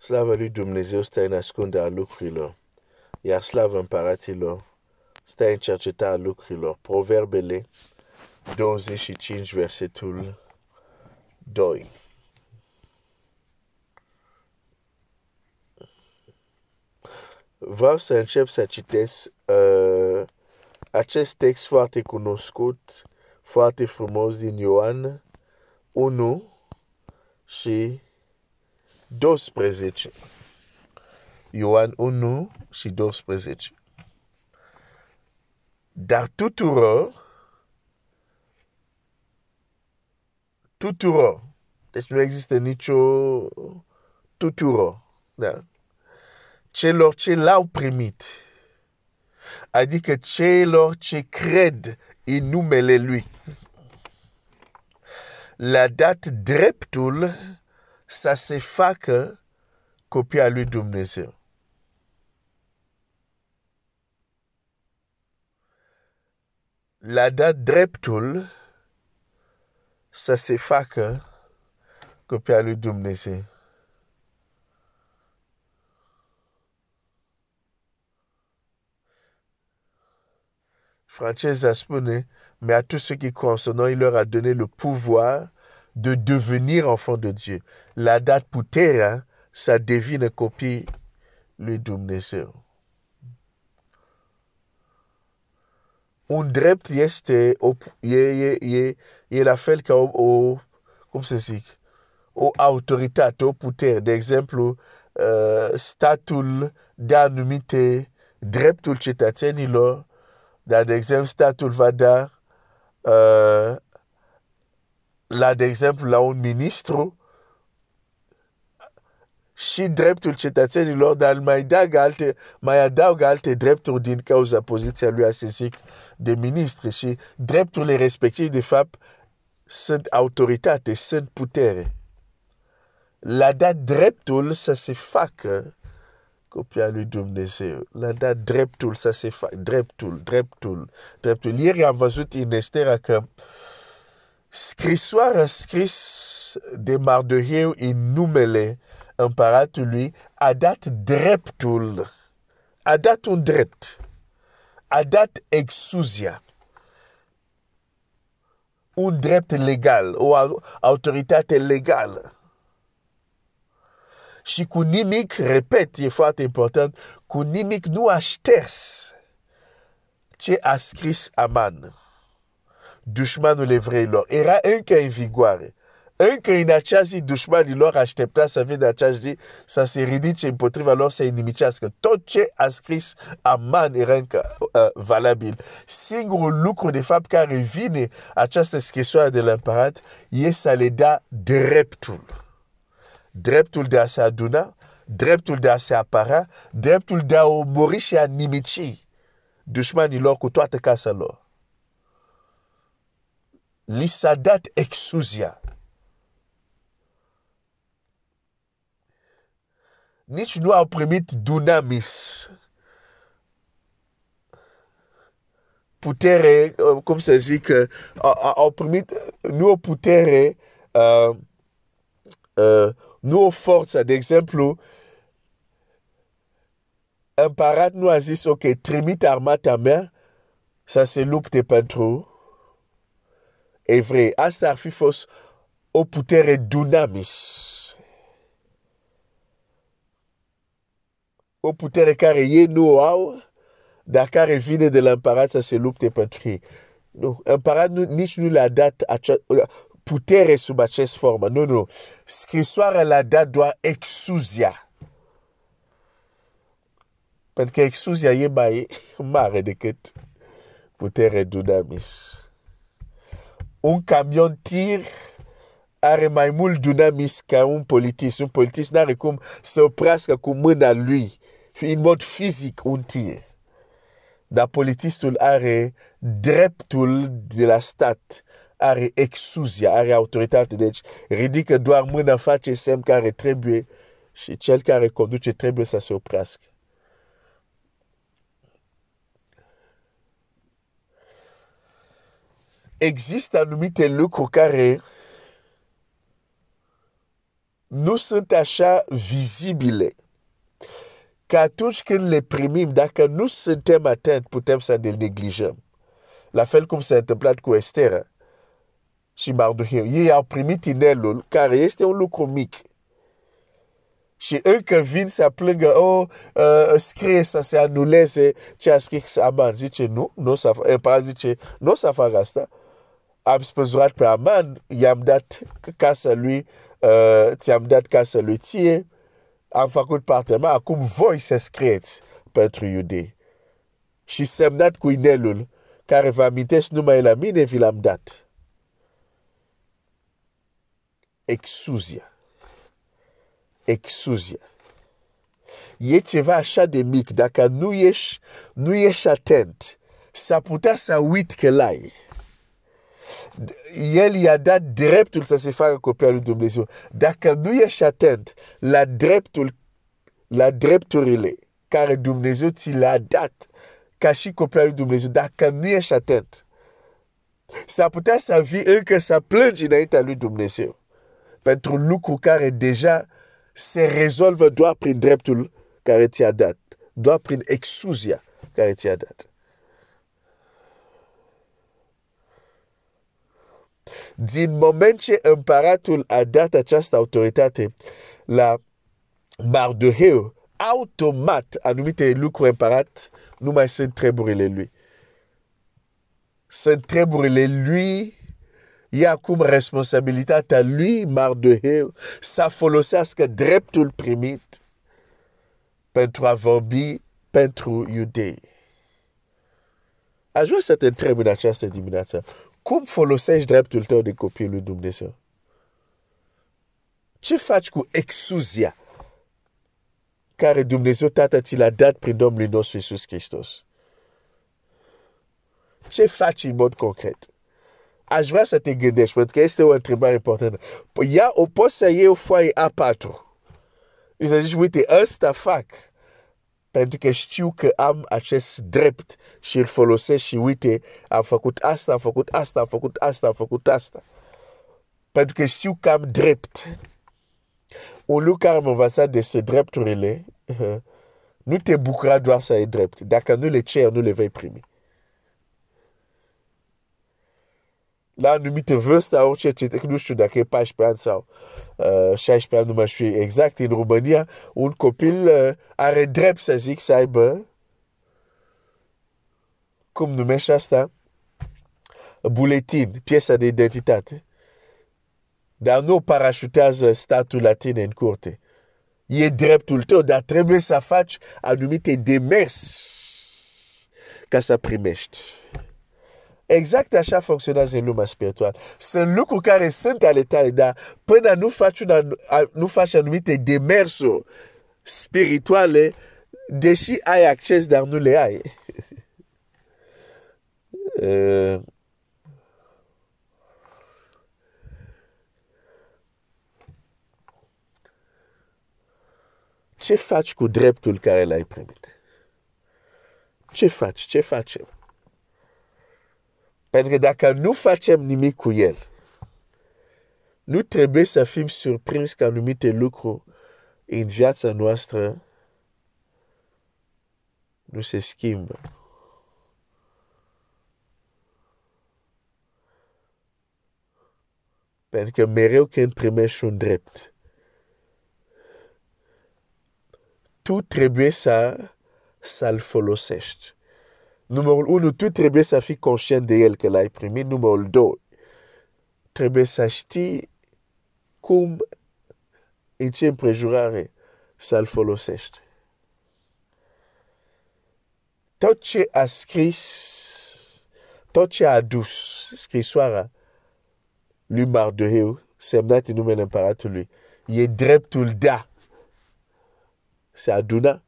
Slavă lui Dumnezeu stă în ascunderea lucrurilor, iar slavă împăraților stă în cercetarea lucrurilor. Proverbele 25, versetul 2. Vreau să încep să citesc uh, acest text foarte cunoscut, foarte frumos din Ioan 1 și 12. Ioan 1 și 12. Dar tuturor, tuturor, deci nu există nicio tuturor, da? celor ce l-au primit, adică celor ce cred în numele Lui, le-a dat dreptul să se facă copia lui Dumnezeu. Le-a dat dreptul să se facă copia lui Dumnezeu. Francesa spune, mais à tous ceux qui nom, il leur a donné le pouvoir de devenir enfant de Dieu. La date puterea să devină copii lui Dumnezeu. Un drept este o, e, e, e, e la fel ca o, o cum să zic, o autoritate, o putere. De exemplu, uh, statul de anumite dreptul cetățenilor, dar, de exemplu, statul va da uh, la, de exemplu, la un ministru și dreptul cetățenilor, dar mai adaugă alte, mai adaugă alte drepturi din cauza poziția lui, să zic, de ministru și drepturile respective, de fapt, sunt autoritate, sunt putere. L-a dat dreptul să se facă copia lui Dumnezeu. L-a dat dreptul să se facă, dreptul, dreptul, dreptul. Ieri am văzut în Estera că uh, scrisoarea scris de Mardoheu în numele împăratului a dat dreptul, a dat un drept, a dat exuzia, un drept legal, o autoritate legală. Și cu nimic, repet, e foarte important, cu nimic nu a șters ce a scris Aman dușmanul evreilor. Era încă în vigoare. Încă în acea zi, dușmanilor aștepta să vină acea zi să se ridice împotriva lor să inimicească. Tot ce a scris Aman era încă uh, valabil. Singurul lucru, de fapt, care vine această scrisoare de l'împărat e să le da dreptul. Dreptul de a se aduna, dreptul de a se apăra, dreptul de a omori și a nimici dușmanilor cu toată casa lor li s-a dat exuzia. Nici nu au primit dunamis. Putere, uh, cum să zic, uh, au primit nu o putere, uh, uh, nu o forță. De exemplu, împărat nu a zis, ok, trimite armata mea să se lupte pentru evrei. Asta ar fi fost o putere dunamis. O putere care ei nu au, dar care vine de la împărat să se lupte pentru ei. Nu, împărat nu, nici nu le-a dat acea, putere sub acest formă. Nu, nu. Scrisoarea l-a dat doar exuzia. Pentru că exuzia e mai mare decât putere dunamis un camion tir are mai mult dunamis ca un polițist. Un polițist n-are cum să oprească cu mâna lui, în mod fizic, un tir. Dar polițistul are dreptul de la stat, are exuzia, are autoritate. Deci ridică doar mâna, face semn care trebuie și cel care conduce trebuie să se oprească. Există anumite lucruri care nu sunt așa vizibile că atunci când le primim, dacă nu suntem atenți, putem să ne neglijăm. La fel cum s-a întâmplat cu Estera și Mardoheu. Ei au primit inelul, care este un lucru mic. Și încă vin să plângă, oh, uh, scrie să se anuleze ce a scris Aman. Zice, nu, nu să fac, Împărat zice, nu să fac asta. Am spăzurat pe Aman, i-am dat casa lui, uh, ți-am dat casa lui ție, am făcut partea mea, acum voi să scrieți pentru iudei. Și semnat cu inelul, care vă amintești numai la mine, vi l-am dat. Exuzia. Exuzia. E ceva așa de mic, dacă nu ești, nu ești atent, s-ar putea să uit că l-ai. El i-a dat dreptul să se facă copia lui Dumnezeu. Dacă nu ești atent la dreptul, la drepturile care Dumnezeu ți le-a dat ca și copia lui Dumnezeu, dacă nu ești atent, s-ar putea să vii încă să plângi înaintea lui Dumnezeu pentru lucru care deja se rezolvă doar prin dreptul care ți-a dat, doar prin exuzia care ți-a dat. Din moment ce împăratul a dat această autoritate la Mardoheu, automat anumite lucruri împărat nu mai sunt treburile lui. Sunt treburile lui e acum responsabilitatea lui, Mardoheu, să folosească dreptul primit pentru a vorbi pentru iudei. Aș vrea să te întreb în această dimineață, cum folosești dreptul tău de copil lui Dumnezeu? Ce faci cu exuzia care Dumnezeu Tată ți l-a dat prin Domnul nostru Iisus Hristos? Ce faci în mod concret? Aș vrea să te gândești, pentru că este o întrebare importantă. Ia, o poți să iei o foaie A4. Și să zici, uite, ăsta fac. Pentru că știu că am acest drept și îl folosesc și uite, am făcut asta, am făcut asta, am făcut asta, am făcut asta. Pentru că știu că am drept. Un lucru care m-a învățat despre drepturile, nu te bucura doar să ai drept. Dacă nu le cer, nu le vei primi. La anumite vârste, orice ce, nu știu dacă e 14 ani sau uh, 16 ani, nu mai știu exact, în România, un copil uh, are drept să zic să aibă, cum numește asta, buletin, piesa de identitate. Dar nu parașutează statul la tine în curte. E dreptul tău, dar trebuie să faci anumite demers ca să primești. Exact așa funcționează în lumea spirituală. Sunt lucruri care sunt ale tale, dar până nu faci, una, nu faci anumite demersuri spirituale, deși ai acces, dar nu le ai. uh, ce faci cu dreptul care l-ai primit? Ce faci? Ce facem? Pentru că dacă nu facem nimic cu el, nu trebuie să fim surprins că anumite lucruri în viața noastră nu se schimbă. Pentru că mereu când primești un drept, tu trebuie să, să-l folosești. Numărul unu, tu trebuie să fii conștient de el că l-ai primit. Numărul doi, trebuie să știi cum, în ce împrejurare să-l folosești. Tot ce a scris, tot ce a adus scrisoarea lui Mardoheu, semnat în numele împăratului, e dreptul de a se aduna,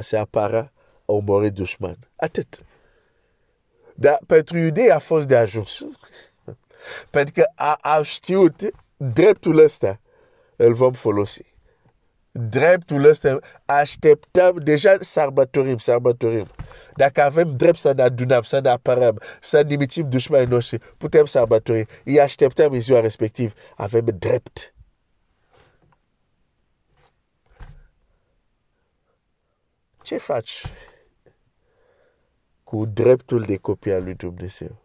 se apara, a omori dușman. Atât. de, pentru iudei a fost de ajuns. pentru că a, a știut dreptul ăsta îl vom folosi. Dreptul ăsta așteptăm, deja sărbătorim, sărbătorim. Dacă avem drept să ne adunăm, să ne apărăm, să nimitim dușmanii noștri, putem sărbători. Îi așteptăm în ziua respectiv. Avem drept. Ce faci? Cu dreptul de copii al lui Dumnezeu?